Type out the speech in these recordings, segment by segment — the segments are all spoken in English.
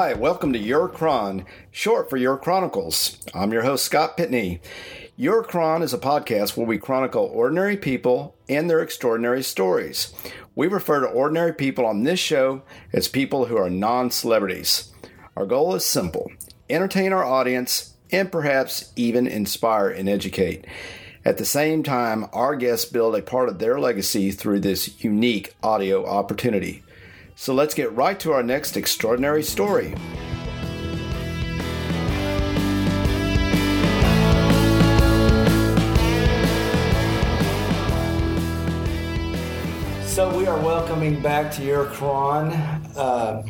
Hi, welcome to Your Chron, short for Your Chronicles. I'm your host, Scott Pitney. Your Chron is a podcast where we chronicle ordinary people and their extraordinary stories. We refer to ordinary people on this show as people who are non celebrities. Our goal is simple entertain our audience and perhaps even inspire and educate. At the same time, our guests build a part of their legacy through this unique audio opportunity. So let's get right to our next extraordinary story. So we are welcoming back to your Chron, uh,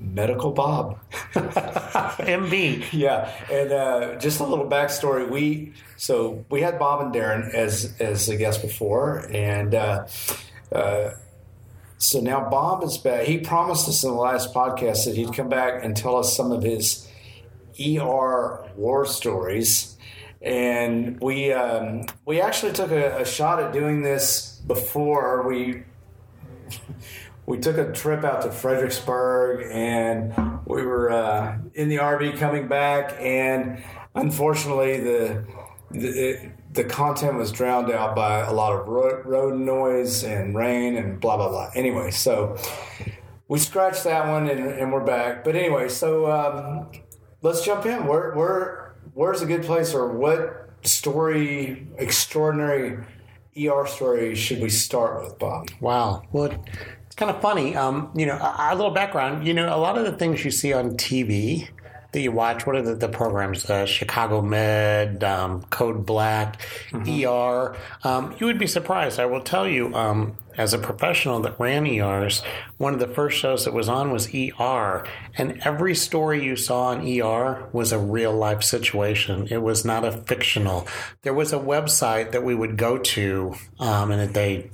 Medical Bob. MB. Yeah, and uh, just a little backstory. We so we had Bob and Darren as as a guest before, and uh, uh, so now Bob is back. He promised us in the last podcast that he'd come back and tell us some of his ER war stories. And we um, we actually took a, a shot at doing this before we we took a trip out to Fredericksburg and we were uh, in the RV coming back and unfortunately the, the the content was drowned out by a lot of road, noise and rain and blah blah blah. Anyway, so we scratched that one and, and we're back. But anyway, so um, let's jump in. Where where where's a good place or what story extraordinary ER story should we start with, Bob? Wow. Well, it's kind of funny. Um, you know, a, a little background. You know, a lot of the things you see on TV that you watch? What are the, the programs? Uh, Chicago Med, um, Code Black, mm-hmm. ER. Um, you would be surprised. I will tell you, um, as a professional that ran ERs, one of the first shows that was on was ER, and every story you saw on ER was a real life situation. It was not a fictional. There was a website that we would go to, um, and that they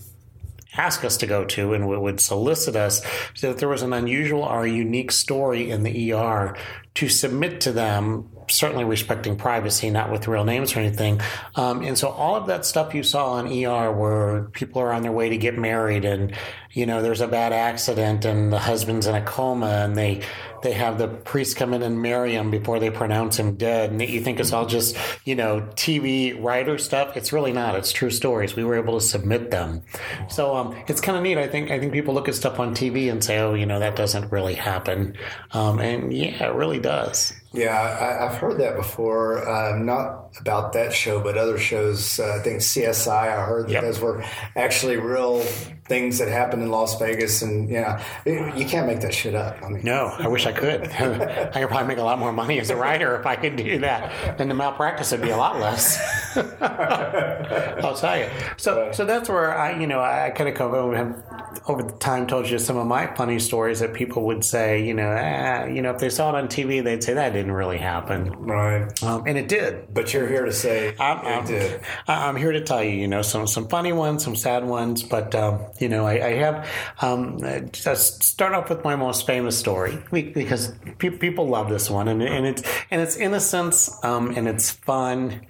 ask us to go to and would solicit us so that there was an unusual or unique story in the ER to submit to them, certainly respecting privacy, not with real names or anything. Um, and so all of that stuff you saw on ER where people are on their way to get married and, you know, there's a bad accident and the husband's in a coma and they, they have the priest come in and marry him before they pronounce him dead. And you think it's all just, you know, TV writer stuff. It's really not. It's true stories. We were able to submit them. So um, it's kind of neat. I think I think people look at stuff on TV and say, oh, you know, that doesn't really happen. Um, and yeah, it really does. Yeah, I, have heard that before. Uh, not about that show, but other shows. Uh, I think CSI. I heard that yep. those were actually real things that happened in Las Vegas, and yeah, you can't make that shit up. I mean, no, I wish I could. I could probably make a lot more money as a writer if I could do that. Then the malpractice would be a lot less. I'll tell you. So, so that's where I, you know, I kind of come over, over the time told you some of my funny stories that people would say, you know, ah, you know, if they saw it on TV, they'd say that didn't really happen, right? Um, and it did. But you're here to say I'm, it I'm, did. I'm here to tell you, you know, some some funny ones, some sad ones, but um, you know, I, I have um, just start off with my most famous story because pe- people love this one, and, and it's and it's innocence, um, and it's fun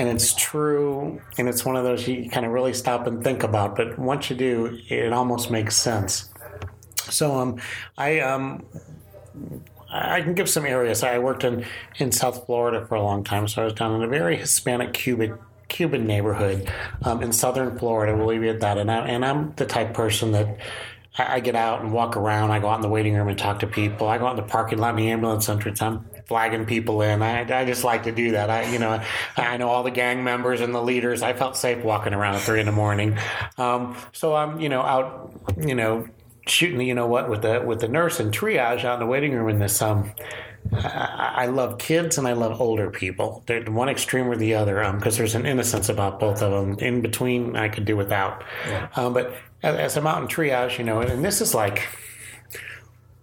and it's true and it's one of those you kind of really stop and think about but once you do it almost makes sense so um, i um, I can give some areas. I worked in, in South Florida for a long time, so I was down in a very Hispanic Cuban Cuban neighborhood um, in southern Florida. We'll leave it at that. And, I, and I'm the type person that I, I, get out and walk around. I go out in the waiting room and talk to people. I go out in the parking lot in the ambulance entrance. I'm flagging people in. I, I just like to do that. I, you know, I know all the gang members and the leaders. I felt safe walking around at three in the morning. Um, so I'm, you know, out, you know, shooting, you know what, with the with the nurse and triage out in the waiting room in this. Um, I, I love kids and I love older people. They're one extreme or the other, because um, there's an innocence about both of them. In between, I could do without. Yeah. Um, but as, as I'm out in triage, you know, and this is like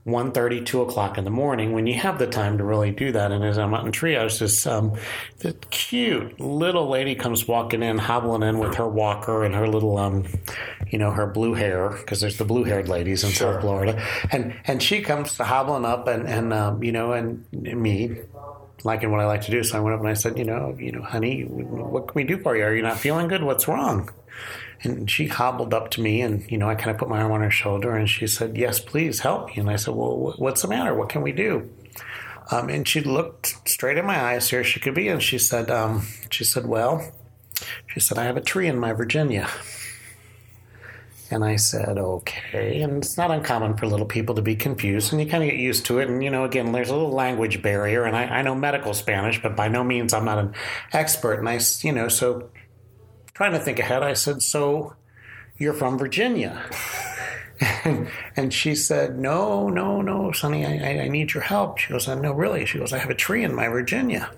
1.30, 2 o'clock in the morning when you have the time to really do that. And as I'm out in triage, this um, the cute little lady comes walking in, hobbling in with her walker and her little, um, you know, her blue hair, because there's the blue haired ladies in sure. South Florida. And and she comes hobbling up and, and um, you know, and, and me, liking what I like to do. So I went up and I said, you know, you know, honey, what can we do for you? Are you not feeling good? What's wrong? And she hobbled up to me and, you know, I kind of put my arm on her shoulder and she said, yes, please help me. And I said, well, what's the matter? What can we do? Um, and she looked straight in my eyes here she could be. And she said, um, she said, well, she said, I have a tree in my Virginia. And I said, okay. And it's not uncommon for little people to be confused, and you kind of get used to it. And, you know, again, there's a little language barrier, and I, I know medical Spanish, but by no means I'm not an expert. And I, you know, so trying to think ahead, I said, so you're from Virginia. and, she said, no, no, no, Sonny, I, I need your help. She goes, no, really? She goes, I have a tree in my Virginia.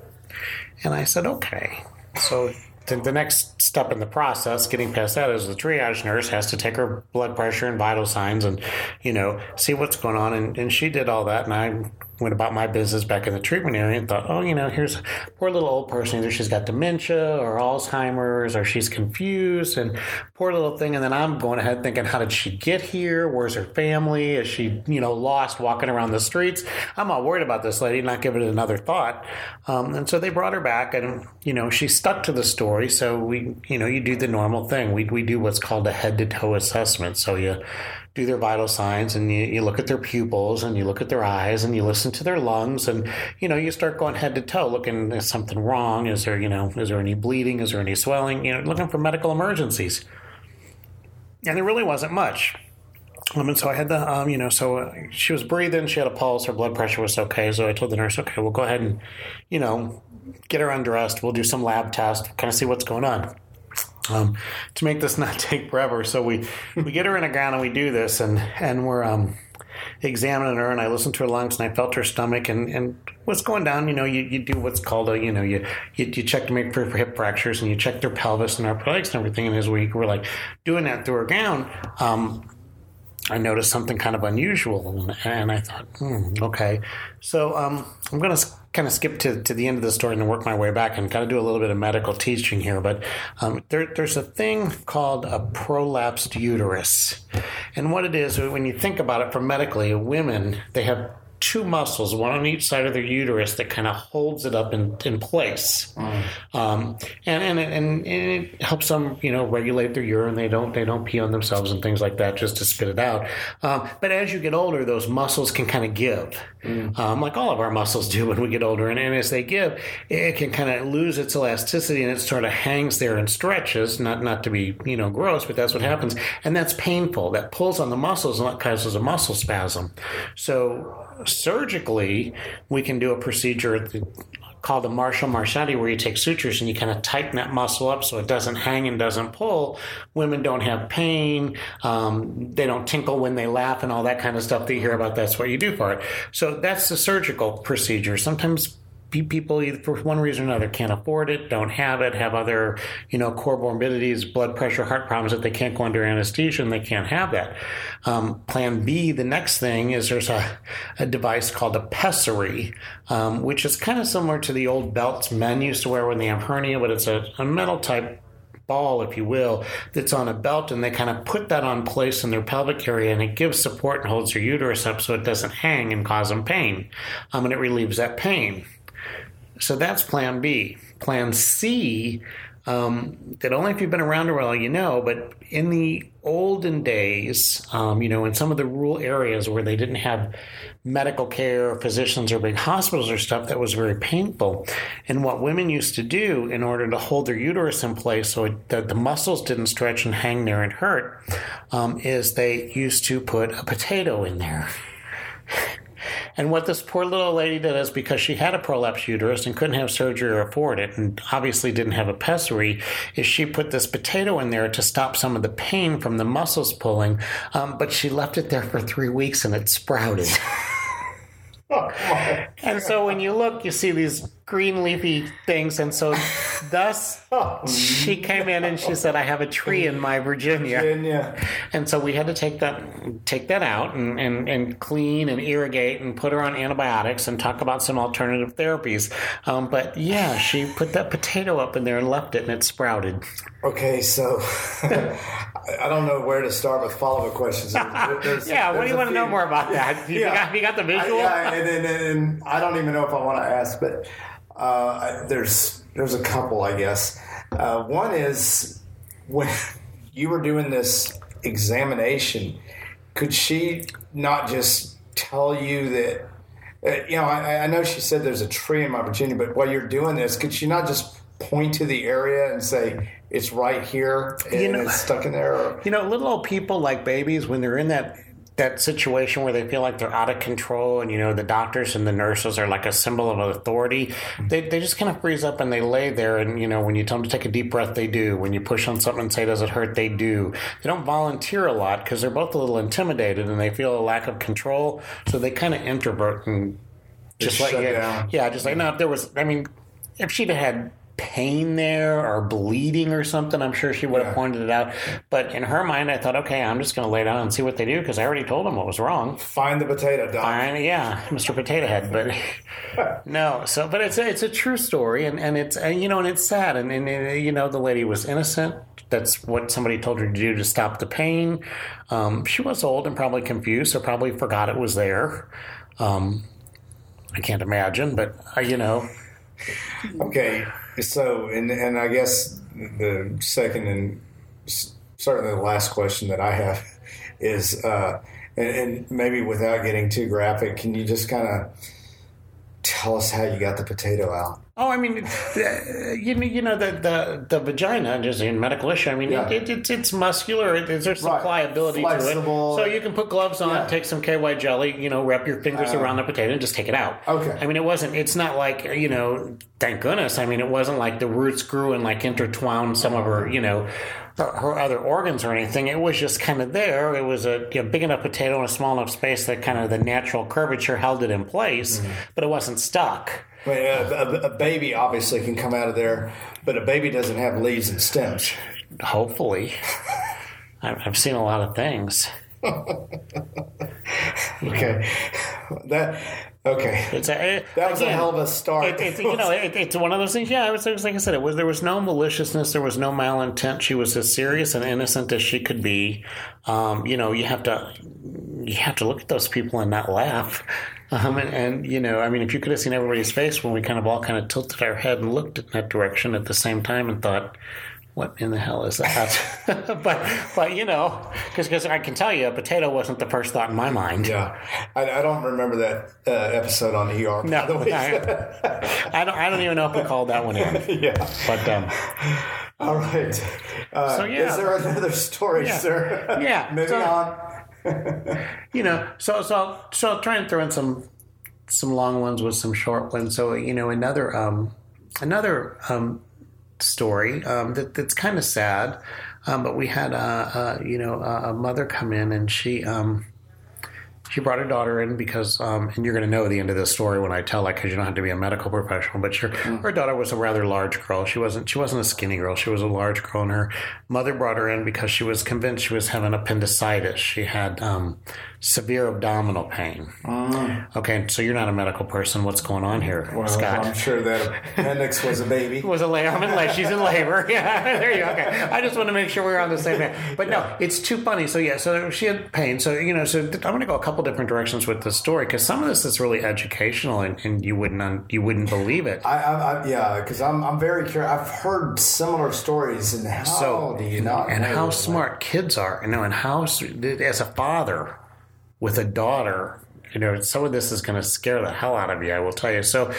And I said, okay. So the next step in the process, getting past that, is the triage nurse has to take her blood pressure and vital signs and, you know, see what's going on. And, and she did all that. And I went about my business back in the treatment area and thought, oh, you know, here's a poor little old person. Either she's got dementia or Alzheimer's or she's confused and poor little thing. And then I'm going ahead thinking, how did she get here? Where's her family? Is she, you know, lost walking around the streets? I'm all worried about this lady, not giving it another thought. Um, and so they brought her back and, you know, she stuck to the story. So we, you know, you do the normal thing. We, we do what's called a head to toe assessment. So you, do their vital signs and you, you, look at their pupils and you look at their eyes and you listen to their lungs and you know you start going head to toe looking is something wrong? Is there you know is there any bleeding? Is there any swelling? You know looking for medical emergencies. And there really wasn't much. Um, and so I had the, um, you know, so uh, she was breathing, she had a pulse, her blood pressure was okay. So I told the nurse, okay, we'll go ahead and, you know, get her undressed. We'll do some lab tests, kind of see what's going on um, to make this not take forever. So we we get her in a gown and we do this, and and we're um, examining her, and I listened to her lungs, and I felt her stomach, and and what's going down. You know, you, you do what's called a you know you you, you check to make for, for hip fractures, and you check their pelvis and our legs and everything. And as we were like doing that through her gown. Um, I noticed something kind of unusual, and I thought, hmm, okay. So um, I'm going to kind of skip to, to the end of the story and work my way back and kind of do a little bit of medical teaching here. But um, there, there's a thing called a prolapsed uterus. And what it is, when you think about it from medically, women, they have two muscles, one on each side of their uterus, that kind of holds it up in, in place, mm. um, and, and, and and it helps them, you know, regulate their urine. They don't they don't pee on themselves and things like that just to spit it out. Um, but as you get older, those muscles can kind of give, mm. um, like all of our muscles do when we get older. And, and as they give, it can kind of lose its elasticity and it sort of hangs there and stretches. Not not to be you know gross, but that's what happens, and that's painful. That pulls on the muscles and that causes a muscle spasm. So surgically, we can do a procedure called the Marshall Marchetti, where you take sutures and you kind of tighten that muscle up so it doesn't hang and doesn't pull. Women don't have pain. Um, they don't tinkle when they laugh and all that kind of stuff that you hear about. That's what you do for it. So that's the surgical procedure. Sometimes people either for one reason or another can't afford it, don't have it, have other, you know, core comorbidities, blood pressure, heart problems that they can't go under anesthesia and they can't have that. Um, plan B, the next thing is there's a, a device called a pessary, um, which is kind of similar to the old belts men used to wear when they have hernia, but it's a, a metal type ball, if you will, that's on a belt, and they kind of put that on place in their pelvic area, and it gives support and holds their uterus up so it doesn't hang and cause them pain. Um, and it relieves that pain. So that's plan B. Plan C, um, that only if you've been around a while you know, but in the olden days, um, you know, in some of the rural areas where they didn't have medical care, physicians, or big hospitals or stuff, that was very painful. And what women used to do in order to hold their uterus in place so that the muscles didn't stretch and hang there and hurt um, is they used to put a potato in there. And what this poor little lady did is because she had a prolapsed uterus and couldn't have surgery or afford it, and obviously didn't have a pessary, is she put this potato in there to stop some of the pain from the muscles pulling. Um, but she left it there for three weeks and it sprouted. oh, and so when you look, you see these green leafy things. And so, thus, oh, she came in and she said, "I have a tree in my Virginia." Virginia. And so we had to take that take that out and, and, and clean and irrigate and put her on antibiotics and talk about some alternative therapies. Um, but yeah, she put that potato up in there and left it, and it sprouted. Okay, so I don't know where to start with follow up questions. There's, yeah, what do you want to know more about that? You, yeah, got, you got the visual? I, yeah, and, and, and I don't even know if I want to ask, but uh, there's there's a couple, I guess. Uh, one is when you were doing this examination, could she not just tell you that? Uh, you know, I, I know she said there's a tree in my Virginia, but while you're doing this, could she not just point to the area and say it's right here and You know- it's stuck in there? Or, You know, little old people like babies when they're in that that situation where they feel like they're out of control and you know the doctors and the nurses are like a symbol of authority they, they just kind of freeze up and they lay there and you know when you tell them to take a deep breath they do. When you push on something and say does it hurt? they do. They don't volunteer a lot because they're both a little intimidated and they feel a lack of control so they kind of introvert and just like shut yeah, down. yeah just like no if there was i mean if she'd had pain there or bleeding or something i'm sure she would have Yeah. pointed it out but in her mind i thought okay i'm just going to lay down and see what they do because i already told them what was wrong find the potato, Doc. Yeah, Mr. Potato Head, but no. So, but it's a, it's a true story, and and it's and, you know, and it's sad, and, and uh, you know, the lady was innocent. That's what somebody told her to do to stop the pain. Um, she was old and probably confused, or probably forgot it was there. Um, I can't imagine, but uh, you know, Okay, so and and I guess the second and certainly the last question that I have is, uh, and, and maybe without getting too graphic, can you just kind of tell us how you got the potato out? Oh, I mean, uh, you know, you know the the, the vagina, just in medical issue. I mean, Yeah. it, it, it's it's muscular. It, there's some Right. pliability Flexible. to it, so you can put gloves on, Yeah. take some KY jelly, you know, wrap your fingers around the potato and just take it out. Okay. I mean, it wasn't. It's not like you know. Thank goodness. I mean, it wasn't like the roots grew and like intertwined some of her, you know. Her her other organs or anything. It was just kind of there. It was a you know, big enough potato in a small enough space that kind of the natural curvature held it in place, Mm-hmm. but it wasn't stuck. I mean, a, a, a baby obviously can come out of there, but a baby doesn't have leaves and stems. Hopefully. I've seen a lot of things. Okay, that okay. It's a, That was a hell of a start. It, it's you know it, it's one of those things. Yeah, it was, it was like I said. It was there was no maliciousness. There was no malintent. She was as serious and innocent as she could be. Um, you know, you have to you have to look at those people and not laugh. Um, and, and you know, I mean, if you could have seen everybody's face when we kind of all kind of tilted our head and looked in that direction at the same time and thought. What in the hell is that? but, but you know, because I can tell you, a potato wasn't the first thought in my mind. yeah, I, I don't remember that uh, episode on ER. by No, the way. I, I don't. I don't even know if we called that one in. yeah. But um, All right. Uh, So, yeah. Is there another story, Yeah. sir? Yeah. Moving So- on. you know, so so so I'll try and throw in some some long ones with some short ones. So you know, another um, another um, story um, that that's kind of sad. Um, but we had a, a you know a, a mother come in and she um, she brought her daughter in because um, and you're going to know the end of this story when I tell it because you don't have to be a medical professional. But her her daughter was a rather large girl. She wasn't she wasn't a skinny girl. She was a large girl, and her mother brought her in because she was convinced she was having appendicitis. She had um, severe abdominal pain. Okay, so you're not a medical person. What's going on here, Well, Scott? I'm sure that appendix was a baby. was a in labor. She's in labor. Yeah, there you go. Okay. I just want to make sure we're on the same page. But no, it's too funny. So yeah, so she had pain. So you know, so I'm going to go a couple different directions with the story because some of this is really educational, and, and you wouldn't un, you wouldn't believe it. I, I, I yeah, because I'm, I'm very curious. I've heard similar stories, and how So do you not? and know how smart kids are, you know, and how as a father with a daughter. You know, some of this is going to scare the hell out of you. I will tell you. So,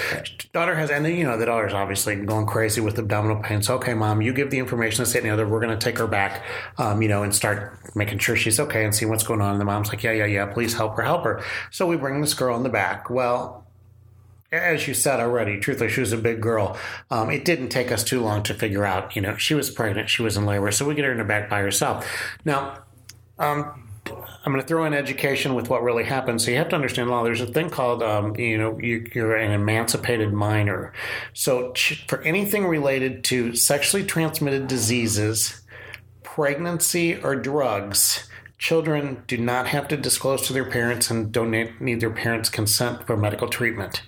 daughter has, and then you know, the daughter's obviously going crazy with abdominal pain. So, okay, mom, you give the information to say, you know, we're going to take her back, um, you know, and start making sure she's okay and see what's going on. And the mom's like, yeah, yeah, yeah, please help her, help her. So we bring this girl in the back. Well, as you said already, truthfully, she was a big girl. Um, it didn't take us too long to figure out, you know, she was pregnant, she was in labor, so we get her in the back by herself. Now, um, I'm going to throw in education with what really happened. So you have to understand law. There's a thing called, um, you know, you, you're an emancipated minor. So for anything related to sexually transmitted diseases, pregnancy, or drugs, children do not have to disclose to their parents and don't need their parents' consent for medical treatment.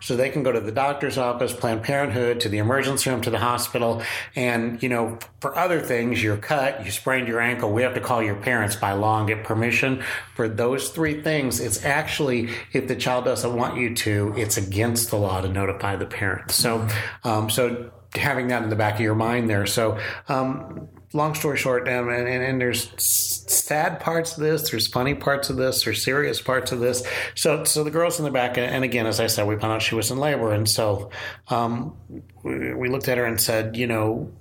So they can go to the doctor's office, Planned Parenthood, to the emergency room, to the hospital. And, you know, for other things, you're cut, you sprained your ankle, we have to call your parents by law and get permission. For those three things, it's actually, if the child doesn't want you to, it's against the law to notify the parents. So, um, so having that in the back of your mind there. So, um, long story short, and, and, and, there's sad parts of this, there's funny parts of this, there's serious parts of this. So, so the girl's in the back, and again, as I said, we found out she was in labor, and so um, we, we, looked at her and said, you know,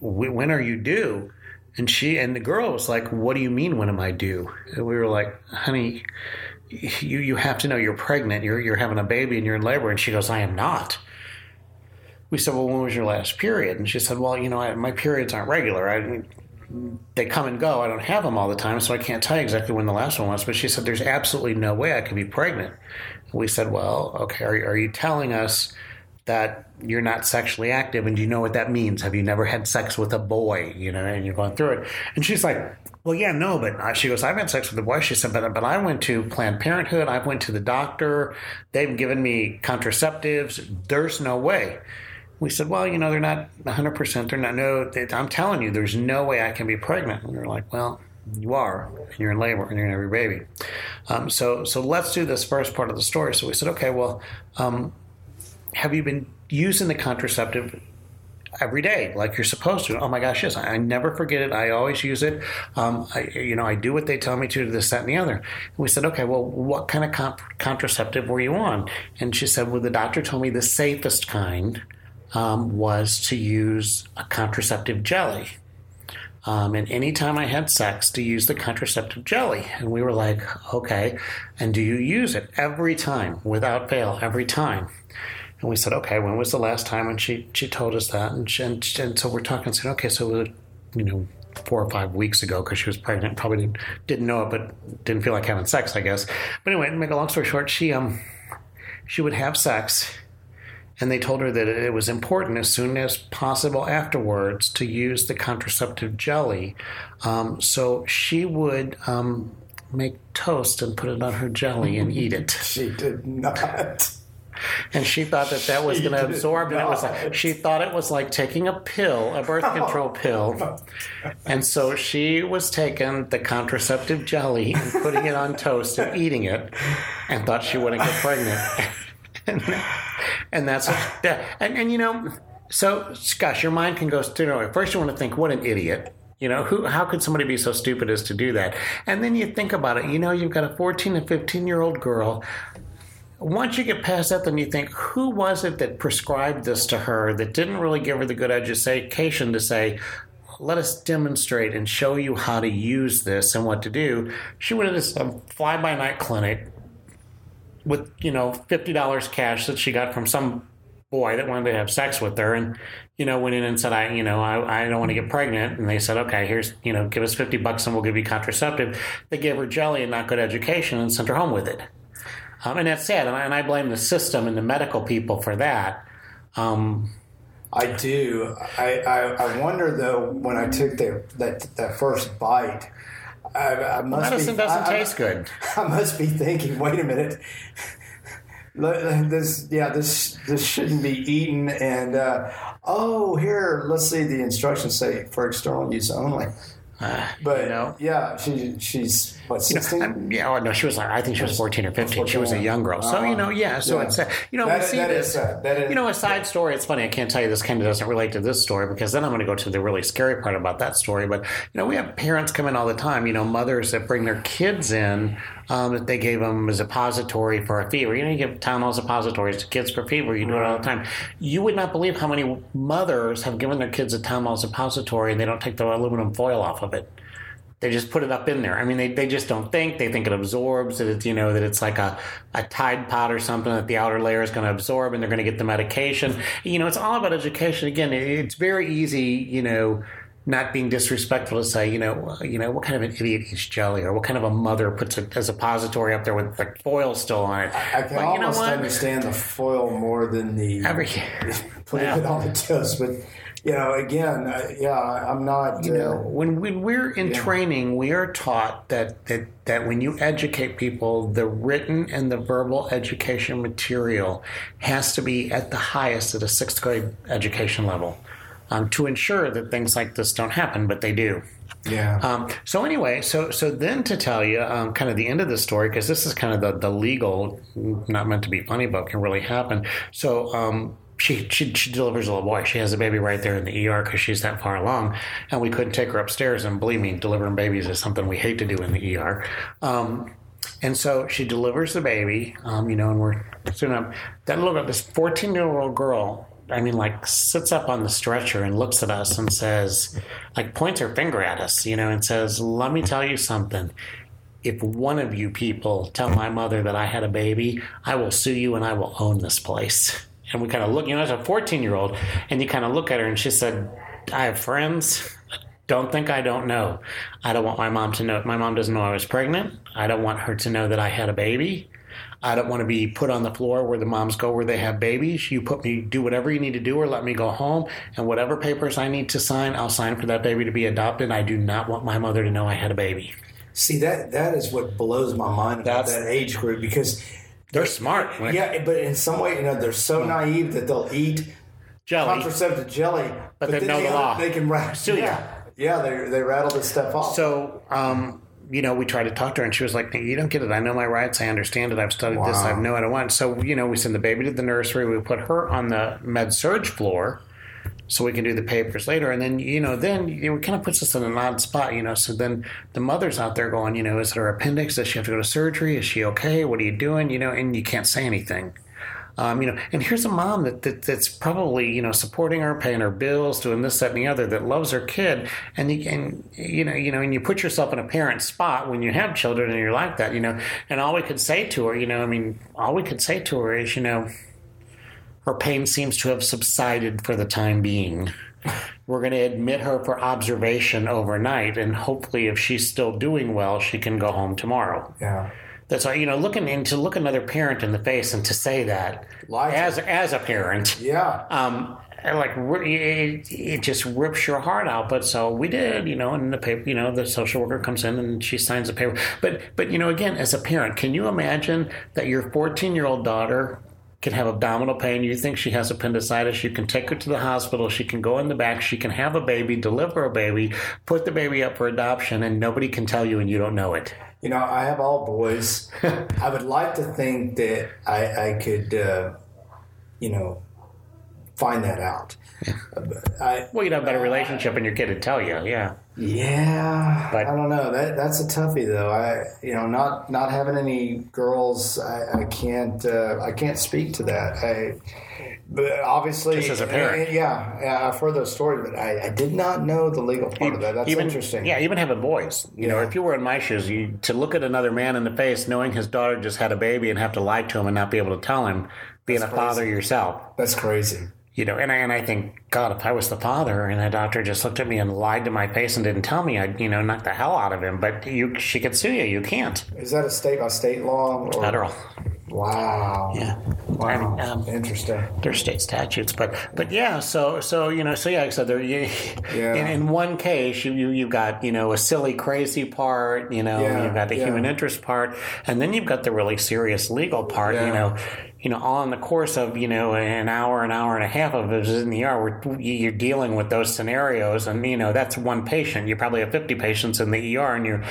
when are you due? And she and the girl was like, "What do you mean? When am I due?" And we were like, "Honey, you you have to know you're pregnant. You're you're having a baby and you're in labor." And she goes, "I am not." We said, well, when was your last period? And she said, well, you know, I, my periods aren't regular. I, they come and go. I don't have them all the time, so I can't tell you exactly when the last one was. But she said, there's absolutely no way I could be pregnant. And we said, well, okay, are, are you telling us that you're not sexually active and do you know what that means have you never had sex with a boy you know and you're going through it and she's like well yeah no but she goes i've had sex with a boy she said but, but i went to planned parenthood i went to the doctor they've given me contraceptives there's no way we said, well, you know, they're not 100%. They're not, no, they, I'm telling you, there's no way I can be pregnant. And they're like, well, you are, and you're in labor, and you're have your baby. Um, so, so let's do this first part of the story. So we said, okay, well, um, have you been using the contraceptive every day like you're supposed to oh my gosh yes i, I never forget it i always use it um, I, you know i do what they tell me to this that and the other and we said okay well what kind of comp- contraceptive were you on and she said well the doctor told me the safest kind um, was to use a contraceptive jelly. Um, and anytime I had sex, to use the contraceptive jelly. And we were like, okay. And do you use it every time, without fail, every time? And we said, okay, when was the last time? And she, she told us that. And, she, and, and so we're talking said, okay, so, you know, four or five weeks ago because she was pregnant. Probably didn't, didn't know it, but didn't feel like having sex, I guess. But anyway, to make a long story short, she, um, she would have sex and they told her that it was important as soon as possible afterwards to use the contraceptive jelly. Um, so she would um, make toast and put it on her jelly and eat it. She did not. And she thought that that was going to absorb, and it was like she thought it was like taking a pill, a birth control pill. And so she was taking the contraceptive jelly and putting it on toast and eating it, and thought she wouldn't get pregnant. and, and that's and, and you know, so gosh, your mind can go. You know, first you want to think, what an idiot. You know, who? How could somebody be so stupid as to do that? And then you think about it. You know, you've got a 14 and 15 year old girl. Once you get past that, then you think, who was it that prescribed this to her that didn't really give her the good education to say, let us demonstrate and show you how to use this and what to do. She went to some fly by night clinic, with you know fifty dollars cash that she got from some boy that wanted to have sex with her, and you know went in and said, I you know I, I don't want to get pregnant, and they said, okay, here's you know give us fifty bucks and we'll give you contraceptive. They gave her jelly and not good education and sent her home with it, um, and that's sad, and I, and I, blame the system and the medical people for that. Um, I do. I, I, I wonder though when I took the, that that first bite I, I must medicine be, doesn't I, taste good. I must be thinking, wait a minute. This, yeah, this this shouldn't be eaten. And uh, oh, here, let's see. The instructions say for external use only. Uh, but you know, yeah, she she's what sixteen? You know, yeah, oh, no, she was like I think she was fourteen or fifteen. 14, she was a young girl, so you know, yeah. So yeah. it's uh, you know that, we see that this. Is, uh, that is, you know, a side story. It's funny. I can't tell you this kind of doesn't relate to this story because then I'm going to go to the really scary part about that story. But you know, we have parents come in all the time. You know, mothers that bring their kids in um, that they gave them a suppository for a fever. You know, you give Tylenol suppositories to kids for fever. You do it all the time. You would not believe how many mothers have given their kids a Tylenol suppository and they don't take the aluminum foil off of it they just put it up in there. I mean, they, they just don't think. They think it absorbs, that it's, you know, that it's like a, a Tide Pod or something that the outer layer is going to absorb and they're going to get the medication. You know, it's all about education. Again, it's very easy, you know, not being disrespectful to say, you know, you know, what kind of an idiot eats jelly, or what kind of a mother puts a, as a suppository up there with the foil still on it. I, I can but almost you know understand the foil more than the Every, putting yeah. it on the toast, but you know, again, uh, yeah, I'm not. You know, when, when we're in yeah. training, we are taught that, that that when you educate people, the written and the verbal education material has to be at the highest at a sixth grade education level um, to ensure that things like this don't happen, but they do. Yeah. Um, so anyway, so so then to tell you um, kind of the end of the story because this is kind of the the legal, not meant to be funny, but can really happen. So. Um, she, she, she delivers a little boy. She has a baby right there in the ER because she's that far along, and we couldn't take her upstairs. And believe me, delivering babies is something we hate to do in the ER. Um, and so she delivers the baby, um, you know, and we're soon up. Then look at this 14 year old girl I mean, like sits up on the stretcher and looks at us and says, like points her finger at us, you know, and says, "Let me tell you something. If one of you people tell my mother that I had a baby, I will sue you and I will own this place." And we kind of look, you know, as a 14 year old, and you kind of look at her and she said, "I have friends." Don't think I don't know. I don't want my mom to know. My mom doesn't know I was pregnant. I don't want her to know that I had a baby. I don't want to be put on the floor where the moms go where they have babies. You put me, do whatever you need to do, or let me go home. And whatever papers I need to sign, I'll sign for that baby to be adopted. I do not want my mother to know I had a baby. See that that is what blows my mind about That's, that age group because they're smart. Yeah, but in some way, you know, they're so naive that they'll eat jelly, contraceptive jelly, but, but they know the law. They can rattle. Yeah, yeah, they they rattle this stuff off. So. um you know, we tried to talk to her and she was like, You don't get it. I know my rights. I understand it. I've studied wow. this. I know what I want. So, you know, we send the baby to the nursery. We put her on the med surg floor so we can do the papers later. And then, you know, then you know, it kind of puts us in an odd spot, you know. So then the mother's out there going, you know, is it her appendix? Does she have to go to surgery? Is she okay? What are you doing? You know, and you can't say anything. Um, you know, and here's a mom that, that, that's probably you know supporting her, paying her bills, doing this, that, and the other, that loves her kid, and you and you know, you know, and you put yourself in a parent's spot when you have children and you're like that, you know, and all we could say to her, you know, I mean, all we could say to her is, you know, her pain seems to have subsided for the time being. We're going to admit her for observation overnight, and hopefully, if she's still doing well, she can go home tomorrow. Yeah that's why you know looking and to look another parent in the face and to say that Life. as as a parent yeah. um like it, it just rips your heart out. But so we did you know and the paper you know the social worker comes in and she signs the paper. But but you know again as a parent can you imagine that your 14 year old daughter can have abdominal pain. You think she has appendicitis. You can take her to the hospital. She can go in the back. She can have a baby, deliver a baby, put the baby up for adoption, and nobody can tell you and you don't know it you know, I have all boys. I would like to think that I, I could, uh, you know, find that out. Uh, I, well, you'd have a better uh, relationship, and your kid would tell you. Yeah. Yeah, but I don't know. That that's a toughie, though. I, you know, not not having any girls, I, I can't uh, I can't speak to that. I but obviously, just as a eh, parent, eh, yeah, I've heard those stories, but I, I, did not know the legal part of that. That's even, interesting. Yeah, even having boys. You yeah. know, if you were in my shoes, you to look at another man in the face, knowing his daughter just had a baby, and have to lie to him and not be able to tell him, being That's a crazy. father yourself. That's crazy you know, and I, and I think, God, if I was the father and the doctor just looked at me and lied to my face and didn't tell me, I'd, you know, knock the hell out of him. But you, she could sue you. You can't. Is that a state by state law? Or? Federal. Wow. Yeah. Wow. I mean, um, Interesting. There's state statutes, but but yeah. So so you know so yeah. So there you, yeah. In, in one case you, you you've got you know a silly crazy part. You know yeah. you've got the yeah. human interest part, and then you've got the really serious legal part. You know you know, all in the course of, you know, an hour, an hour and a half of it in the ER, you're dealing with those scenarios. And, you know, that's one patient. You probably have 50 patients in the ER and you're,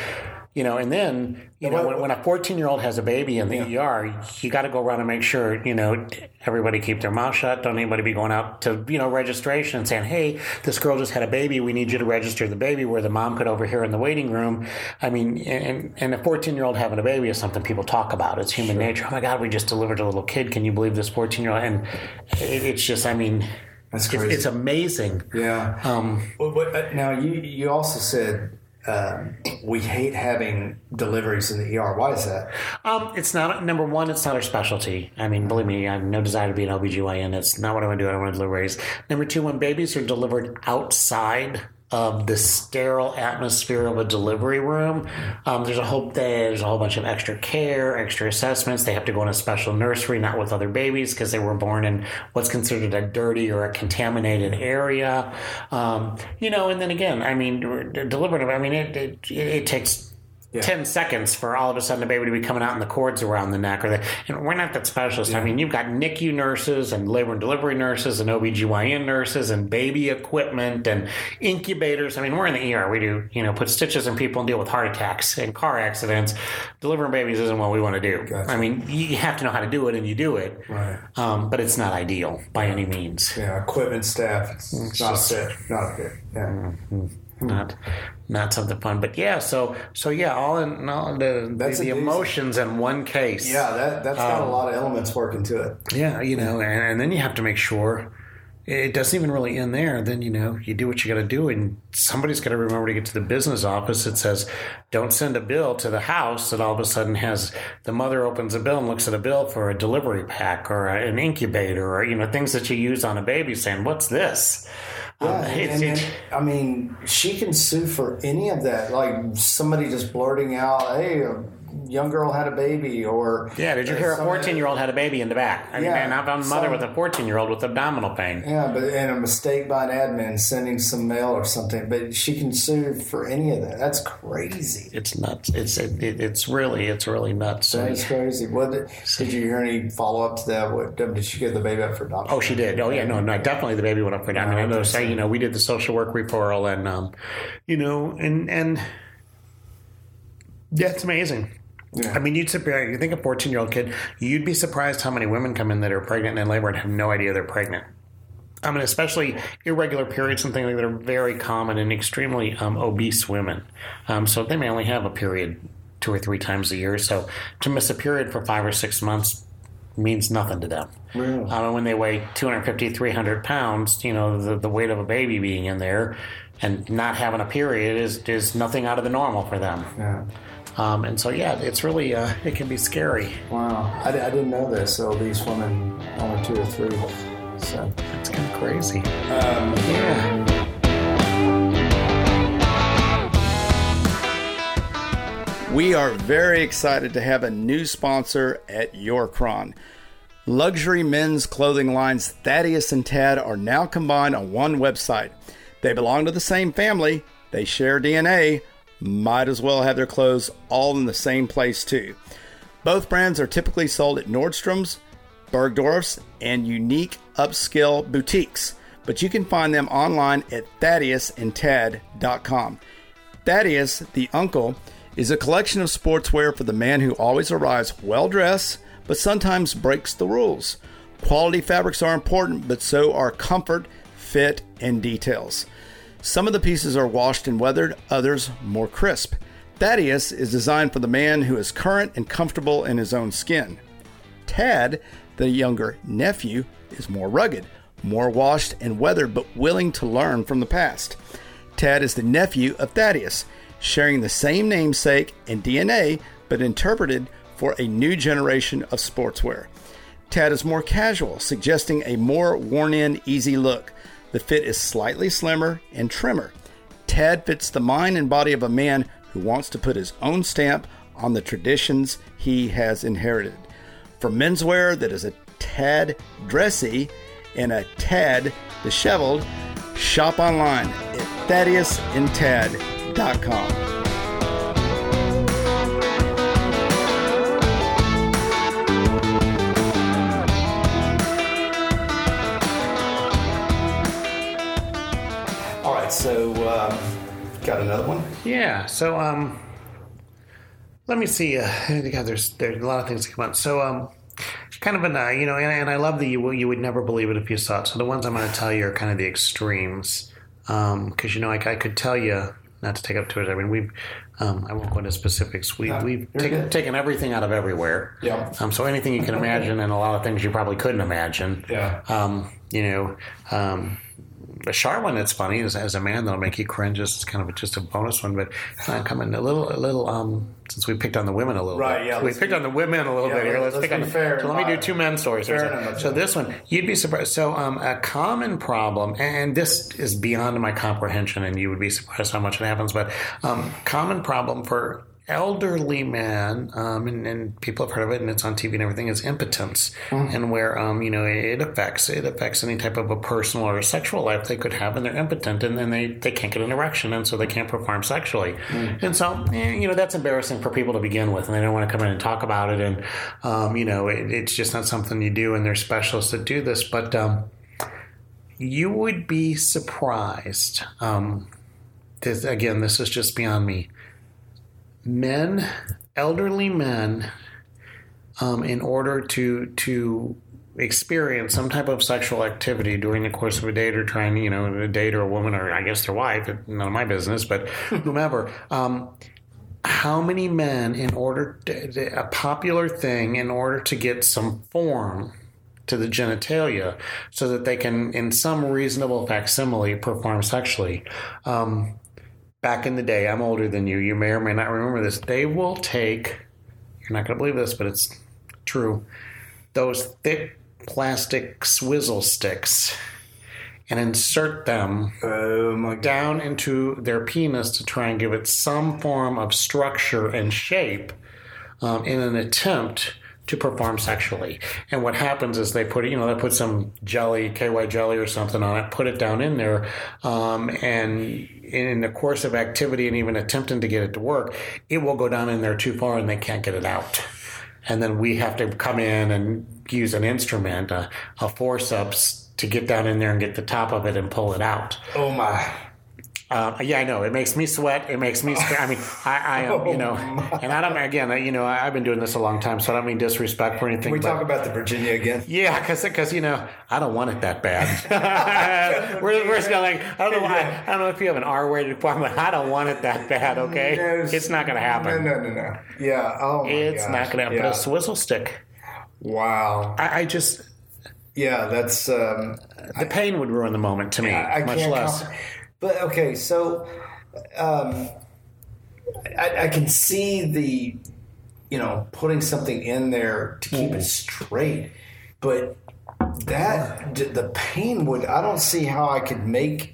you know, and then you know when, when a 14 year old has a baby in the yeah. ER, you got to go around and make sure you know everybody keep their mouth shut. Don't anybody be going out to you know registration and saying, "Hey, this girl just had a baby. We need you to register the baby." Where the mom could overhear in the waiting room. I mean, and and a 14 year old having a baby is something people talk about. It's human sure. nature. Oh my God, we just delivered a little kid. Can you believe this 14 year old? And it, it's just, I mean. That's crazy. It's, it's amazing. Yeah. Um, well, but, uh, now you you also said um, we hate having deliveries in the ER. Why is that? Um, it's not number one. It's not our specialty. I mean, believe me, I have no desire to be an OBGYN. It's not what I want to do. I don't want to deliver babies. Number two, when babies are delivered outside of the sterile atmosphere of a delivery room. Um, there's a whole there's a whole bunch of extra care, extra assessments. They have to go in a special nursery, not with other babies, because they were born in what's considered a dirty or a contaminated area. Um, you know, and then again, I mean, delivering. I mean, it it, it takes yeah. 10 seconds for all of a sudden the baby to be coming out and the cords around the neck or the and we're not that specialist. Yeah. i mean you've got nicu nurses and labor and delivery nurses and obgyn nurses and baby equipment and incubators. I mean we're in the er we do you know put stitches in people and deal with heart attacks and car accidents. Delivering babies isn't what we want to do. Gotcha. i mean you have to know how to do it and you do it. Right. Um, but it's not ideal by any means. Yeah equipment staff it's, it's not just, fit not fit. Yeah. Mm-hmm not not something fun. But yeah, so so yeah, all in all the the, the emotions in one case. Yeah, that that's got um, a lot of elements working to it. Yeah, you know, and, and then you have to make sure it doesn't even really end there. Then you know you do what you got to do, and somebody's got to remember to get to the business office. It says, "Don't send a bill to the house." That all of a sudden has the mother opens a bill and looks at a bill for a delivery pack or an incubator or you know things that you use on a baby, saying, "What's this?" Yeah, um, and, and, I mean, she can sue for any of that. Like somebody just blurting out, "Hey, young girl had a baby or yeah did you hear a 14 year old had a baby in the back? I yeah, mean, i found a mother with a 14 year old with abdominal pain. Yeah but and a mistake by an admin sending some mail or something but she can sue for any of that. That's crazy. It's nuts. It's it, it's really it's really nuts. That's crazy. What did, did you hear any follow-up to that? What did she get the baby up for adoption? Oh she did. Oh yeah no no definitely the baby went up for adoption. I mean i know say you know we did the social work referral and um you know and and yeah, it's amazing. Yeah. I mean, you'd surprise. You think a fourteen-year-old kid, you'd be surprised how many women come in that are pregnant and in labor and have no idea they're pregnant. I mean, especially irregular periods and things like that are very common in extremely um, obese women. Um, so they may only have a period two or three times a year. So to miss a period for five or six months means nothing to them. Really? Um, when they weigh 250, 300 pounds, you know, the, the weight of a baby being in there and not having a period is, is nothing out of the normal for them. Yeah. Um, and so, yeah, it's really, uh, it can be scary. Wow. I, I didn't know this. So these women, only two or three. So it's kind of crazy. Um, yeah. We are very excited to have a new sponsor at Your Chron. Luxury men's clothing lines Thaddeus and Tad are now combined on one website. They belong to the same family, they share DNA, might as well have their clothes all in the same place, too. Both brands are typically sold at Nordstrom's, Bergdorf's, and unique upscale boutiques, but you can find them online at ThaddeusandTad.com. Thaddeus, the uncle, is a collection of sportswear for the man who always arrives well dressed, but sometimes breaks the rules. Quality fabrics are important, but so are comfort, fit, and details. Some of the pieces are washed and weathered, others more crisp. Thaddeus is designed for the man who is current and comfortable in his own skin. Tad, the younger nephew, is more rugged, more washed and weathered, but willing to learn from the past. Tad is the nephew of Thaddeus, sharing the same namesake and DNA, but interpreted for a new generation of sportswear. Tad is more casual, suggesting a more worn in, easy look. The fit is slightly slimmer and trimmer. Tad fits the mind and body of a man who wants to put his own stamp on the traditions he has inherited. For menswear that is a tad dressy and a tad disheveled, shop online at thaddeusandtad.com. got another one? Yeah. So, um, let me see. Uh, God, there's there's a lot of things to come up. So, um, kind of an uh, you know, and, and I love that you you would never believe it if you saw it. So the ones I'm going to tell you are kind of the extremes, because um, you know, like I could tell you not to take up to it. I mean, we've um, I won't go into specifics. We, we've taken, taken everything out of everywhere. Yeah. Um, so anything you can imagine, and a lot of things you probably couldn't imagine. Yeah. Um, you know, um, a sharp one that's funny is as a man that'll make you cringe. It's kind of a, just a bonus one, but uh, coming a little, a little. Um, since we picked on the women a little Right, bit, yeah, we picked on the women a little yeah, bit here. Let's, let's pick on. be fair so let me do two men stories. So, so this one, you'd be surprised. So um, a common problem, and this is beyond my comprehension, and you would be surprised how much it happens. But um, common problem for elderly man, um, and, and people have heard of it, and it's on TV and everything, is impotence, and where um, you know it affects it affects any type of a personal or sexual life they could have, and they're impotent, and then they they can't get an erection, and so they can't perform sexually, and so eh, you know that's embarrassing for people to begin with, and they don't want to come in and talk about it, and um, you know it, it's just not something you do, and there's specialists that do this, but. Um, you would be surprised. Um, this, again, this is just beyond me. Men, elderly men, um, in order to to experience some type of sexual activity during the course of a date or trying, you know, a date or a woman or I guess their wife, none of my business, but whomever. Um, how many men, in order to, a popular thing, in order to get some form to the genitalia so that they can, in some reasonable facsimile, perform sexually. Um, back in the day, I'm older than you, you may or may not remember this, they will take, you're not going to believe this, but it's true, those thick plastic swizzle sticks and insert them Oh down into their penis to try and give it some form of structure and shape um, in an attempt to perform sexually. And what happens is they put it, you know, they put some jelly, KY jelly or something on it, put it down in there, um, and in the course of activity and even attempting to get it to work, it will go down in there too far and they can't get it out. And then we have to come in and use an instrument, a, a forceps, to get down in there and get the top of it and pull it out. Oh my. Uh, yeah, I know. It makes me sweat. It makes me. Sc- I mean, I, I am, you know, and I don't. Again, you know, I've been doing this a long time, so I don't mean disrespect for anything. Can we but- talk about the Virginia again? yeah, because because you know I don't want it that bad. we're we're just going like I don't know why I don't know if you have an R-rated requirement. I don't want it that bad. Okay, No, it's not going to happen. No, no, no, no. Yeah. Oh my It's gosh. not going to happen. Yeah. But a swizzle stick. Wow. I, I just Yeah, that's. Um, the pain would ruin the moment to me. I much less. But okay, so um, I, I can see the, you know, putting something in there to keep it straight, but that the pain would. I don't see how I could make.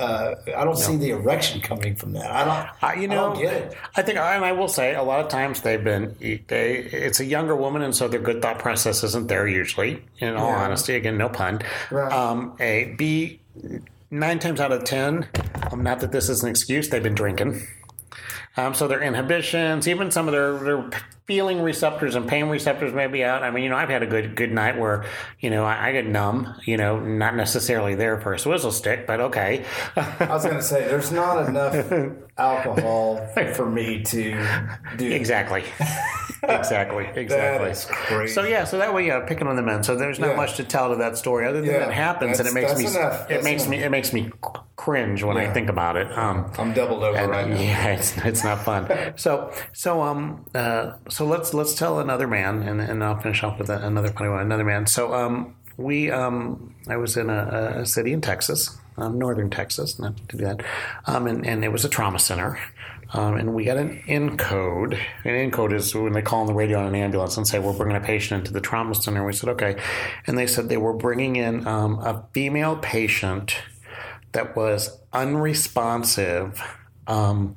Uh, I don't see the erection coming from that. I don't. Uh, you I know, don't get it. I think, and I will say, a lot of times they've been, they, it's a younger woman, and so their good thought process isn't there usually. In all Yeah. honesty, again, no pun. Right. Um, a B, nine times out of ten, um, not that this is an excuse, they've been drinking. Um, so their inhibitions, even some of their, their feeling receptors and pain receptors may be out. I mean, you know, I've had a good good night where, you know, I, I get numb. You know, not necessarily there for a swizzle stick, but okay. I was going to say there's not enough alcohol for me to do. Exactly. exactly. Exactly. That is crazy. So yeah, so that way, yeah, picking on the men. So there's not Yeah. much to tell to that story other than Yeah, that happens, and it makes me enough. it That's makes me it makes me cringe when I think about it. Um, I'm doubled over and, right now. yeah, it's it's not fun. so so um uh, so let's let's tell another man, and, and I'll finish off with another funny one. Another man. So um we um I was in a, a city in Texas, um, northern Texas, not to do that, um and, and it was a trauma center. Um, and we got an in code. An in code is when they call on the radio on an ambulance and say, We're bringing a patient into the trauma center. We said, Okay. And they said they were bringing in um, a female patient that was unresponsive um,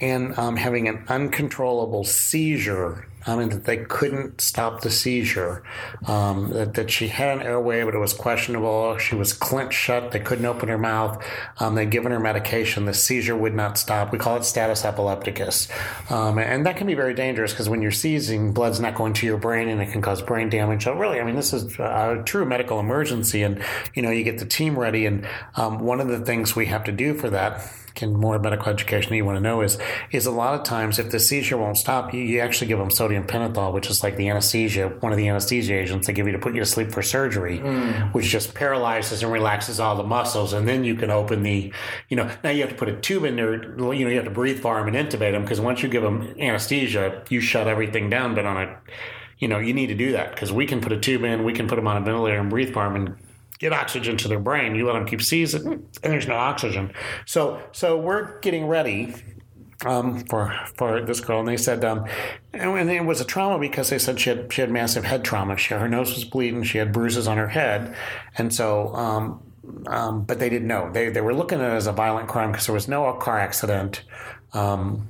and um, having an uncontrollable seizure. I mean, that they couldn't stop the seizure. Um, that, that she had an airway, but it was questionable. She was clenched shut. They couldn't open her mouth. Um, they'd given her medication. The seizure would not stop. We call it status epilepticus. Um, and that can be very dangerous because when you're seizing, blood's not going to your brain and it can cause brain damage. So, really, I mean, this is a true medical emergency. And, you know, you get the team ready. And um, one of the things we have to do for that can more medical education you want to know is is a lot of times if the seizure won't stop you you actually give them sodium pentothal which is like the anesthesia one of the anesthesia agents. They give you to put you to sleep for surgery mm. which just paralyzes and relaxes all the muscles and then you can open the you know now you have to put a tube in there you know you have to breathe for them and intubate them because once you give them anesthesia you shut everything down but on a you know you need to do that because we can put a tube in we can put them on a ventilator and breathe for them and get oxygen to their brain. You let them keep seizing, and there's no oxygen. So so we're getting ready um, for for this girl, and they said, um, and it was a trauma because they said she had she had massive head trauma. She, her nose was bleeding. She had bruises on her head, and so. Um, um, but they didn't know. They they were looking at it as a violent crime because there was no car accident. Um,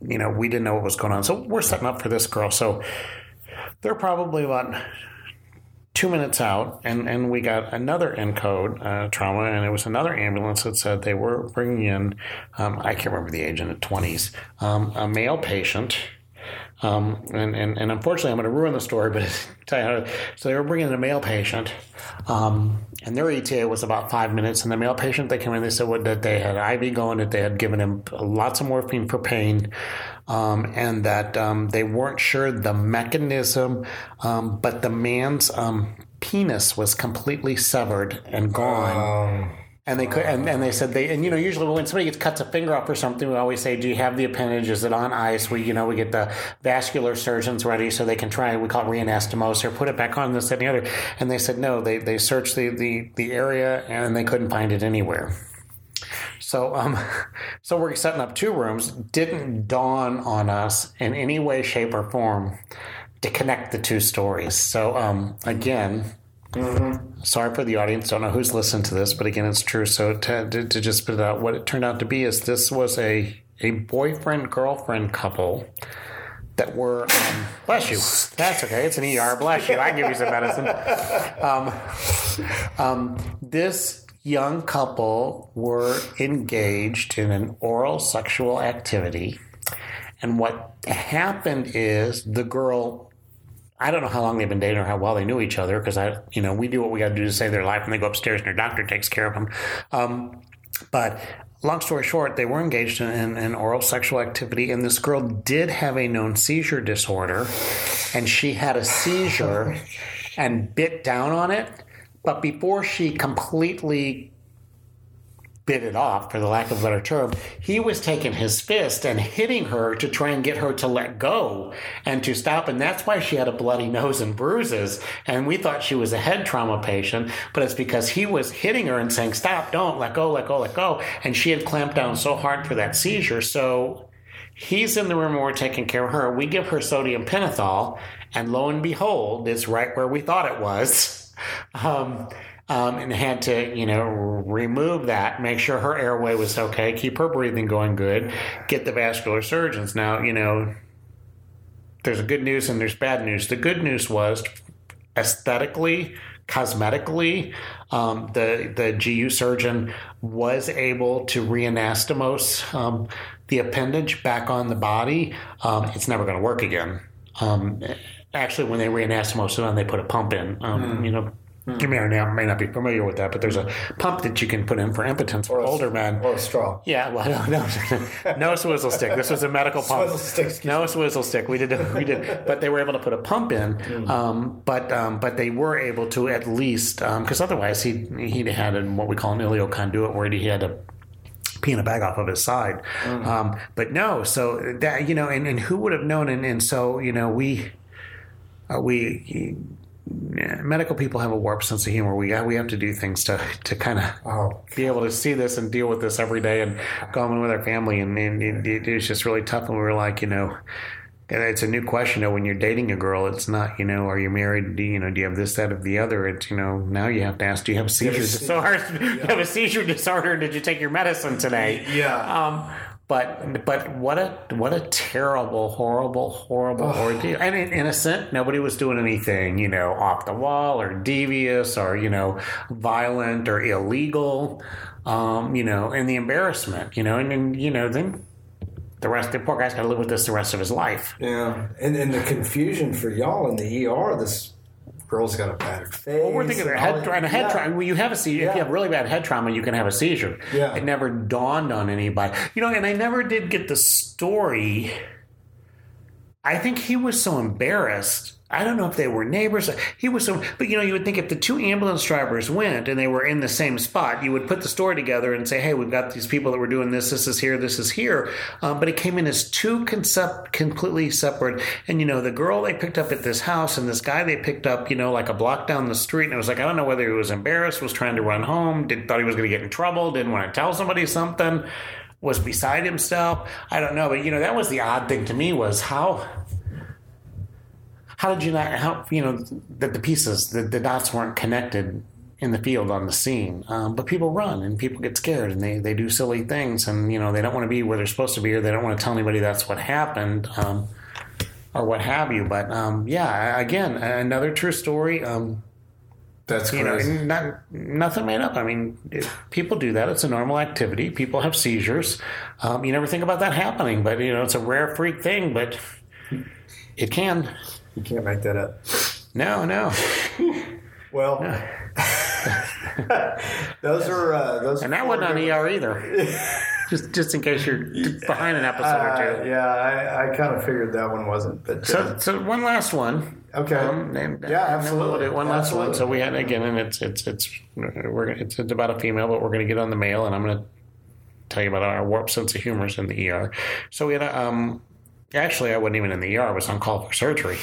you know, we didn't know what was going on. So we're setting up for this girl. So they're probably about two minutes out, and, and we got another ENCODE uh, trauma, and it was another ambulance that said they were bringing in, um, I can't remember the age in the 20s, um, a male patient. Um, and, and, and unfortunately, I'm going to ruin the story, but tell you how. So they were bringing in a male patient, um, and their ETA was about five minutes. And the male patient, they came in, they said what, that they had IV going, that they had given him lots of morphine for pain, um, and that um, they weren't sure the mechanism, um, but the man's um, penis was completely severed and gone. And they could, and, and they said they, and you know, usually when somebody gets cuts a finger off or something, we always say, "Do you have the appendage? Is it on ice?" We, you know, we get the vascular surgeons ready so they can try. We call it reanastomose or put it back on this and the other. And they said no. They they searched the the the area and they couldn't find it anywhere. So, um, so we're setting up two rooms. Didn't dawn on us in any way, shape, or form to connect the two stories. So, um, again, mm-hmm. sorry for the audience. Don't know who's listened to this, but again, it's true. So, to, to, to just put it out, what it turned out to be is this was a a boyfriend girlfriend couple that were um, bless you. That's okay. It's an ER. Bless you. I give you some medicine. Um, um, this young couple were engaged in an oral sexual activity. And what happened is the girl, I don't know how long they've been dating or how well they knew each other because I, you know, we do what we got to do to save their life and they go upstairs and their doctor takes care of them. Um, but long story short, they were engaged in, in, in, oral sexual activity, and this girl did have a known seizure disorder, and she had a seizure and bit down on it. But before she completely bit it off, for the lack of a better term, he was taking his fist and hitting her to try and get her to let go and to stop. And that's why she had a bloody nose and bruises. And we thought she was a head trauma patient, but it's because he was hitting her and saying, Stop, don't, let go, let go, let go. And she had clamped down so hard for that seizure. So he's in the room and we're taking care of her. We give her sodium pentothal, and lo and behold, it's right where we thought it was. Um, um, and had to, you know, remove that, make sure her airway was okay, keep her breathing going good, get the vascular surgeons. Now, you know, there's good news and there's bad news. The good news was aesthetically, cosmetically, um, the the GU surgeon was able to reanastomose um, the appendage back on the body. Um, it's never going to work again. Um, actually, when they reanastomose it on, they put a pump in. Mm. You know, Hmm. You may or may not be familiar with that, but there's a pump that you can put in for impotence for older men. Or a straw. Yeah, well, no, no, no swizzle stick. This was a medical pump. Swizzle stick. No swizzle stick. We did, we did, but they were able to put a pump in. Mm. Um, but um, but they were able to at least because um, otherwise he he had what we call an ileoconduit where he had to pee in a bag off of his side. Mm. Um, but no, so that you know, and, and who would have known? And, and so you know, we uh, we yeah, medical people have a warped sense of humor. We got, we have to do things to to kind of oh. be able to see this and deal with this every day and go on with our family. And, and it, it, it was just really tough. And we were like, you know, it's a new question. You know, when you're dating a girl, it's not, you know, are you married? Do you, you know, do you have this, that, or the other? It's, you know, now you have to ask, do you have a seizure disorder? Yeah. you have a seizure disorder? Did you take your medicine today? Yeah. Um, but but what a what a terrible, horrible, horrible oh. ordeal. And innocent, nobody was doing anything, you know, off the wall or devious or you know, violent or illegal. Um, you know, and the embarrassment, you know, and then you know then the rest the poor guy's got to live with this the rest of his life. Yeah, and and the confusion for y'all in the ER. This girl's got a battered face. Well, we're thinking of head trauma. Head yeah. trauma. When you have a seizure, yeah. if you have really bad head trauma, you can have a seizure. Yeah. It never dawned on anybody. You know, and I never did get the story I think he was so embarrassed. I don't know if they were neighbors. He was so, but you know, you would think if the two ambulance drivers went and they were in the same spot, you would put the story together and say, "Hey, we've got these people that were doing this. This is here. This is here." Um, but it came in as two concept, completely separate. And you know, the girl they picked up at this house and this guy they picked up, you know, like a block down the street. And it was like, I don't know whether he was embarrassed, was trying to run home, did thought he was going to get in trouble, didn't want to tell somebody something, was beside himself. I don't know, but you know, that was the odd thing to me was how how did you not how you know that the pieces the, the dots weren't connected in the field on the scene. Um, but people run and people get scared and they, they do silly things and you know they don't want to be where they're supposed to be or they don't want to tell anybody that's what happened um, or what have you. But um, yeah again another true story. Um, That's you know, crazy. and not, nothing made up. I mean, it, people do that. It's a normal activity. People have seizures. Um, you never think about that happening, but you know, it's a rare freak thing. But it can. you can't make that up. No, no. Well, No. those are uh, those. And that wasn't on ER either. just, just in case you're behind an episode or Uh, two. yeah, I, I kind of figured that one wasn't. But uh, So, so one last one. Okay, Um, and- yeah, and then we'll absolutely. One last one. So we had again, and it's it's it's we're it's, it's about a female, but we're going to get on the male, and I'm going to tell you about our warped sense of humor in the ER. So we had a um. Actually, I wasn't even in the ER. I was on call for surgery.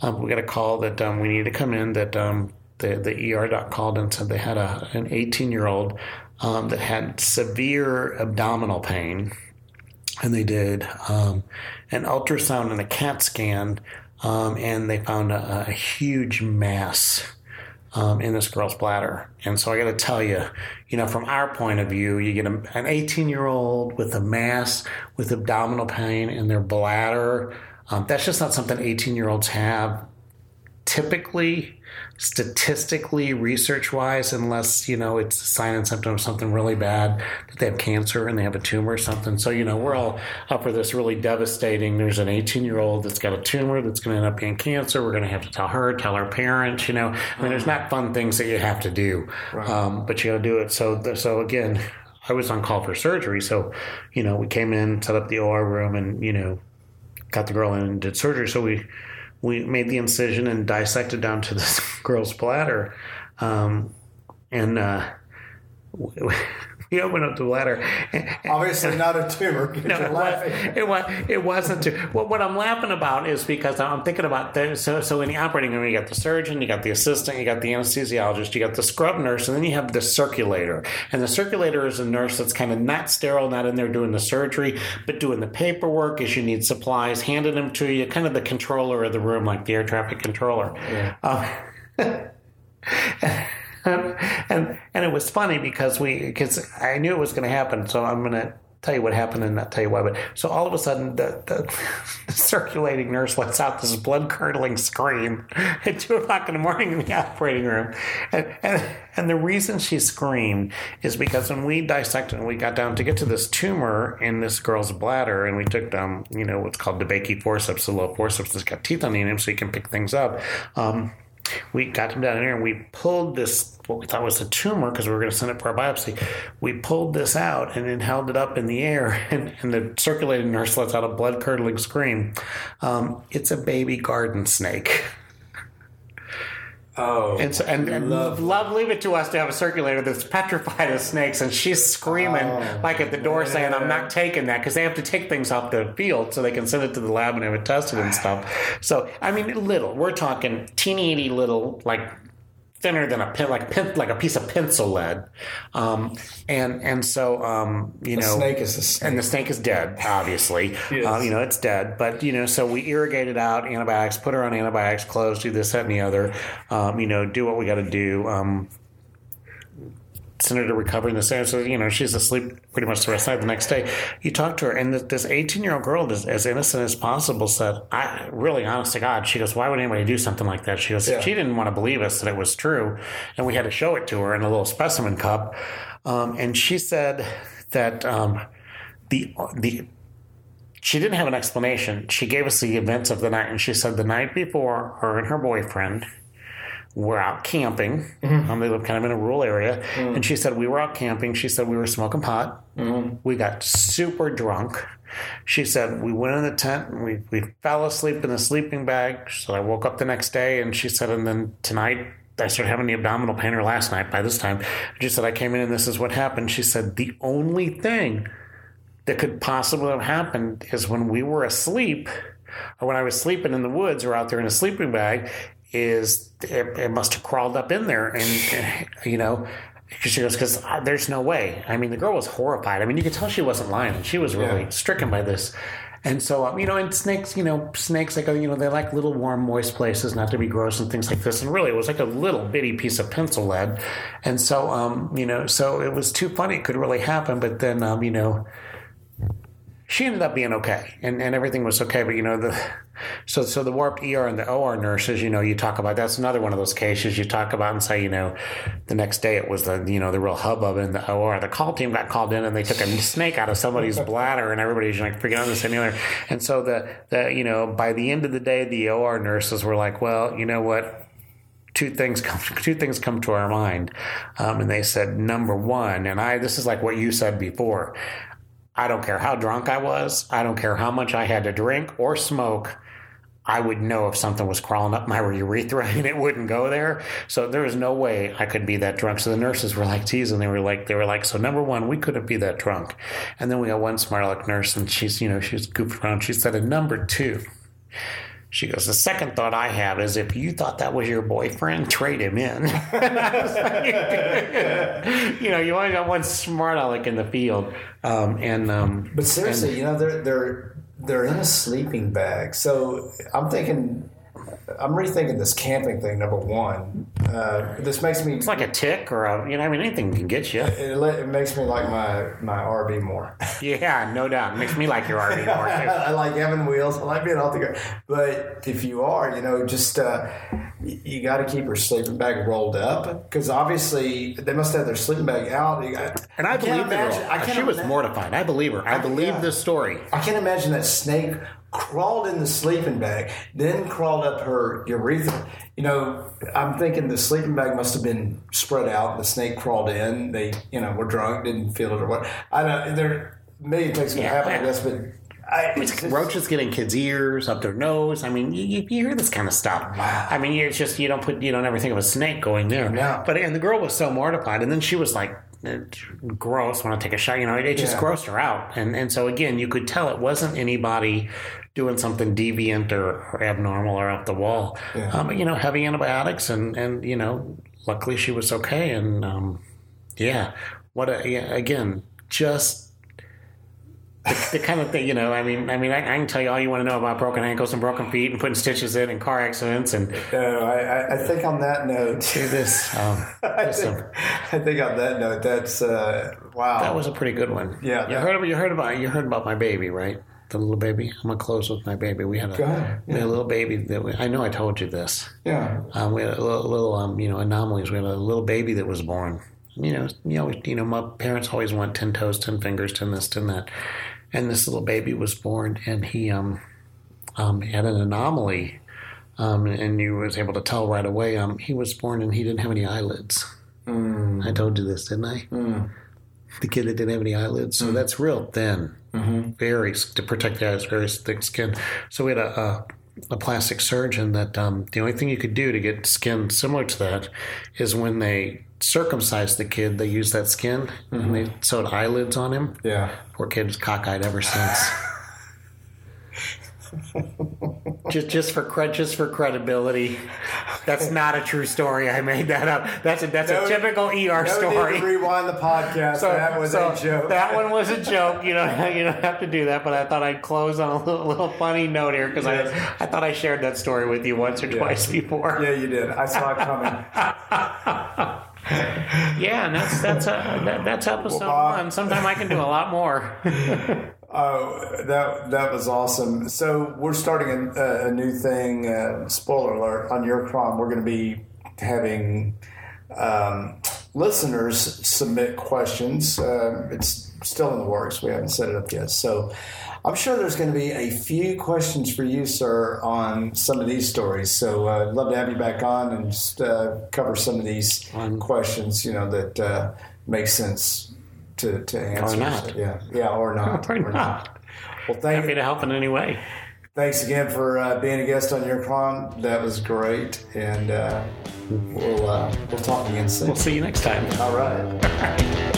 Um, we got a call that um, we needed to come in. That um, the the ER doc called and said they had a an 18 year old um, that had severe abdominal pain and they did um, an ultrasound and a CAT scan, um, and they found a, a huge mass um, in this girl's bladder. And so I got to tell you, you know, from our point of view, you get a, an 18 year old with a mass with abdominal pain in their bladder. Um, that's just not something 18 year olds have typically statistically research wise unless you know it's a sign and symptom of something really bad that they have cancer and they have a tumor or something. So you know we're all up for this really devastating. There's an 18 year old that's got a tumor that's going to end up being cancer. We're going to have to tell her tell her parents you know. I mean there's not fun things that you have to do um, but you got to do it. So so again i was on call for surgery so you know we came in set up the or room and you know got the girl in and did surgery. So we we made the incision and dissected down to this girl's bladder, um, and uh, we opened up the bladder. obviously not a tumor. No, you're it, was, laughing. it was. It wasn't. Too, what, what I'm laughing about is because I'm thinking about the, so. So in the operating room, you got the surgeon, you got the assistant, you got the anesthesiologist, you got the scrub nurse, and then you have the circulator. And the circulator is a nurse that's kind of not sterile, not in there doing the surgery, but doing the paperwork as you need supplies, handing them to you, kind of the controller of the room, like the air traffic controller. Um, and and it was funny because we because I knew it was going to happen, so I'm going to tell you what happened and not tell you why. But so all of a sudden, the, the, the circulating nurse lets out this blood curdling scream at two o'clock in the morning in the operating room, and, and and the reason she screamed is because when we dissected and we got down to get to this tumor in this girl's bladder, and we took um you know what's called DeBakey forceps, the little forceps that's got teeth on the end, so you can pick things up. Um, we got him down here and we pulled this what we thought was a tumor because we were going to send it for a biopsy. We pulled this out and then held it up in the air and, and the circulating nurse lets out a blood curdling scream. Um, it's a baby garden snake Oh, and so and, and love. leave it to us to have a circulator that's petrified of snakes and she's screaming Oh, like at the door saying i'm not taking that because they have to take things off the field so they can send it to the lab and have it tested and stuff so i mean little we're talking teeny itty little like thinner than a pen like a pen, like a piece of pencil lead um, and and so um, you the know snake is a snake. and the snake is dead, obviously. Yes. Um, you know, it's dead. But, you know, so we irrigated out antibiotics, put her on antibiotics, close, do this, that, and the other. Um, you know, do what we got to do. Um, send her to recover in the center. So, you know, she's asleep pretty much the rest of the night. The next day, you talk to her, and this 18 year old girl, is, as innocent as possible, said, I really, honest to God, she goes, Why would anybody do something like that? She goes, Yeah. She didn't want to believe us that it was true. And we had to show it to her in a little specimen cup. Um, and she said that um, the, the, she didn't have an explanation. She gave us the events of the night, and she said the night before, her and her boyfriend we're out camping. Mm-hmm. Um, they live kind of in a rural area. Mm-hmm. And she said, We were out camping. She said, We were smoking pot. Mm-hmm. We got super drunk. She said, We went in the tent and we, we fell asleep in the sleeping bag. So I woke up the next day and she said, And then tonight, I started having the abdominal pain or last night by this time. She said, I came in and this is what happened. She said, The only thing that could possibly have happened is when we were asleep or when I was sleeping in the woods or out there in a sleeping bag, is it, it must have crawled up in there and, you know, she goes, because there's no way. I mean, the girl was horrified. I mean, you could tell she wasn't lying. She was really Yeah. stricken by this. And so, um, you know, and snakes, you know, snakes, like, you know, they like little warm, moist places, not to be gross and things like this. And really, it was like a little bitty piece of pencil lead. And so, um, you know, so it was too funny. It could really happen. But then, um, you know, she ended up being okay and, and everything was okay but you know the so so the warped er and the or nurses you know you talk about that's another one of those cases you talk about and say you know the next day it was the you know the real hubbub in the or the call team got called in and they took a snake out of somebody's bladder and everybody's like freaking out this and the other and so the the you know by the end of the day the or nurses were like well you know what? Two things come two things come to our mind. Um, and they said number one and i this is like what you said before i don't care how drunk i was i don't care how much i had to drink or smoke I would know if something was crawling up my urethra and it wouldn't go there. So there was no way I could be that drunk. So the nurses were like teasing. They were like, they were like, so number one, we couldn't be that drunk. And then we got one smart aleck nurse and she's, you know, she's goofed around. She said, and number two, she goes, the second thought I have is if you thought that was your boyfriend, trade him in. you know, you only got one smart aleck in the field. Um, and, um, But seriously, you know, they're they're they're in a sleeping bag. So I'm thinking, I'm rethinking this camping thing. Number one, uh, this makes me it's like a tick or a, you know, I mean, anything can get you. it, it makes me like my my RV more. Yeah, no doubt. Makes me like your RV more. I like having wheels. I like being off the ground. But if you are, you know, just uh, you got to keep your sleeping bag rolled up because obviously they must have their sleeping bag out. You got- And I, can't believe the girl. I can't she was mortified. I believe her. I believe yeah. this story. I can't imagine that snake crawled in the sleeping bag, then crawled up her urethra. You know, I'm thinking the sleeping bag must have been spread out. The snake crawled in. They, you know, were drunk, didn't feel it or what. I don't. There are a million things can Yeah. happen like this, but I, it's just- Roaches get in kids' ears, up their nose. I mean, you, you, you hear this kind of stuff. I mean, it's just you don't put you don't ever think of a snake going there. No. But and the girl was so mortified, and then she was like, "Gross." Want to take a shot? You know, it, it just Yeah. grossed her out. And and so again, you could tell it wasn't anybody doing something deviant or, or abnormal or off the wall. Yeah. Um, you know, heavy antibiotics, and and you know, luckily she was okay. And um, yeah, what a yeah, again, just the kind of thing, you know. I mean, I mean, I, I can tell you all you want to know about broken ankles and broken feet and putting stitches in and car accidents and No, I, I- think on that note, do this. Um, I think, I think on that note, that's uh, wow. that was a pretty good one. Yeah, you that- heard about you heard about you heard about my baby, right? The little baby. I'm gonna close with my baby. We had a, ahead. we had a little baby that we, I know I told you this. yeah. Um, we had a little, little um, you know, anomalies. We had a little baby that was born. You know, you know, you know, my parents always want ten toes, ten fingers, ten this, ten that, and this little baby was born, and he um, um, had an anomaly, um, and you was able to tell right away. Um, he was born and he didn't have any eyelids. I told you this, didn't I? The kid that didn't have any eyelids, so that's real thin, very to protect the eyes, very thick skin. So we had a. a a plastic surgeon that um, the only thing you could do to get skin similar to that is when they circumcised the kid, they used that skin and they sewed eyelids on him. Yeah. Poor kid was cockeyed ever since. just, just for cred, just for credibility. That's not a true story. I made that up. That's a that's No- a typical ER No story. to rewind the podcast. So, that was so a joke. That one was a joke. You know, you don't have to do that. But I thought I'd close on a little, little funny note here because Yes. I I thought I shared that story with you once or twice before. yeah, you did. I saw it coming. Yeah, and that's that's a, that, that's episode Bob- one. Sometime I can do a lot more. Oh, that that was awesome. So we're starting a, a new thing. Uh, spoiler alert on your prom. We're going to be having um, listeners submit questions. Uh, it's still in the works. We haven't set it up yet. So I'm sure there's going to be a few questions for you, sir, on some of these stories. So uh, I'd love to have you back on and just uh, cover some of these questions, you know, that uh, make sense to, to answer. Or not. Yeah, yeah, or not. Or not. Well, thank Happy to help in any way. Thanks again for uh, being a guest on Your Chron. That was great, and uh, we'll uh, we'll talk again soon. We'll see you next time. All right.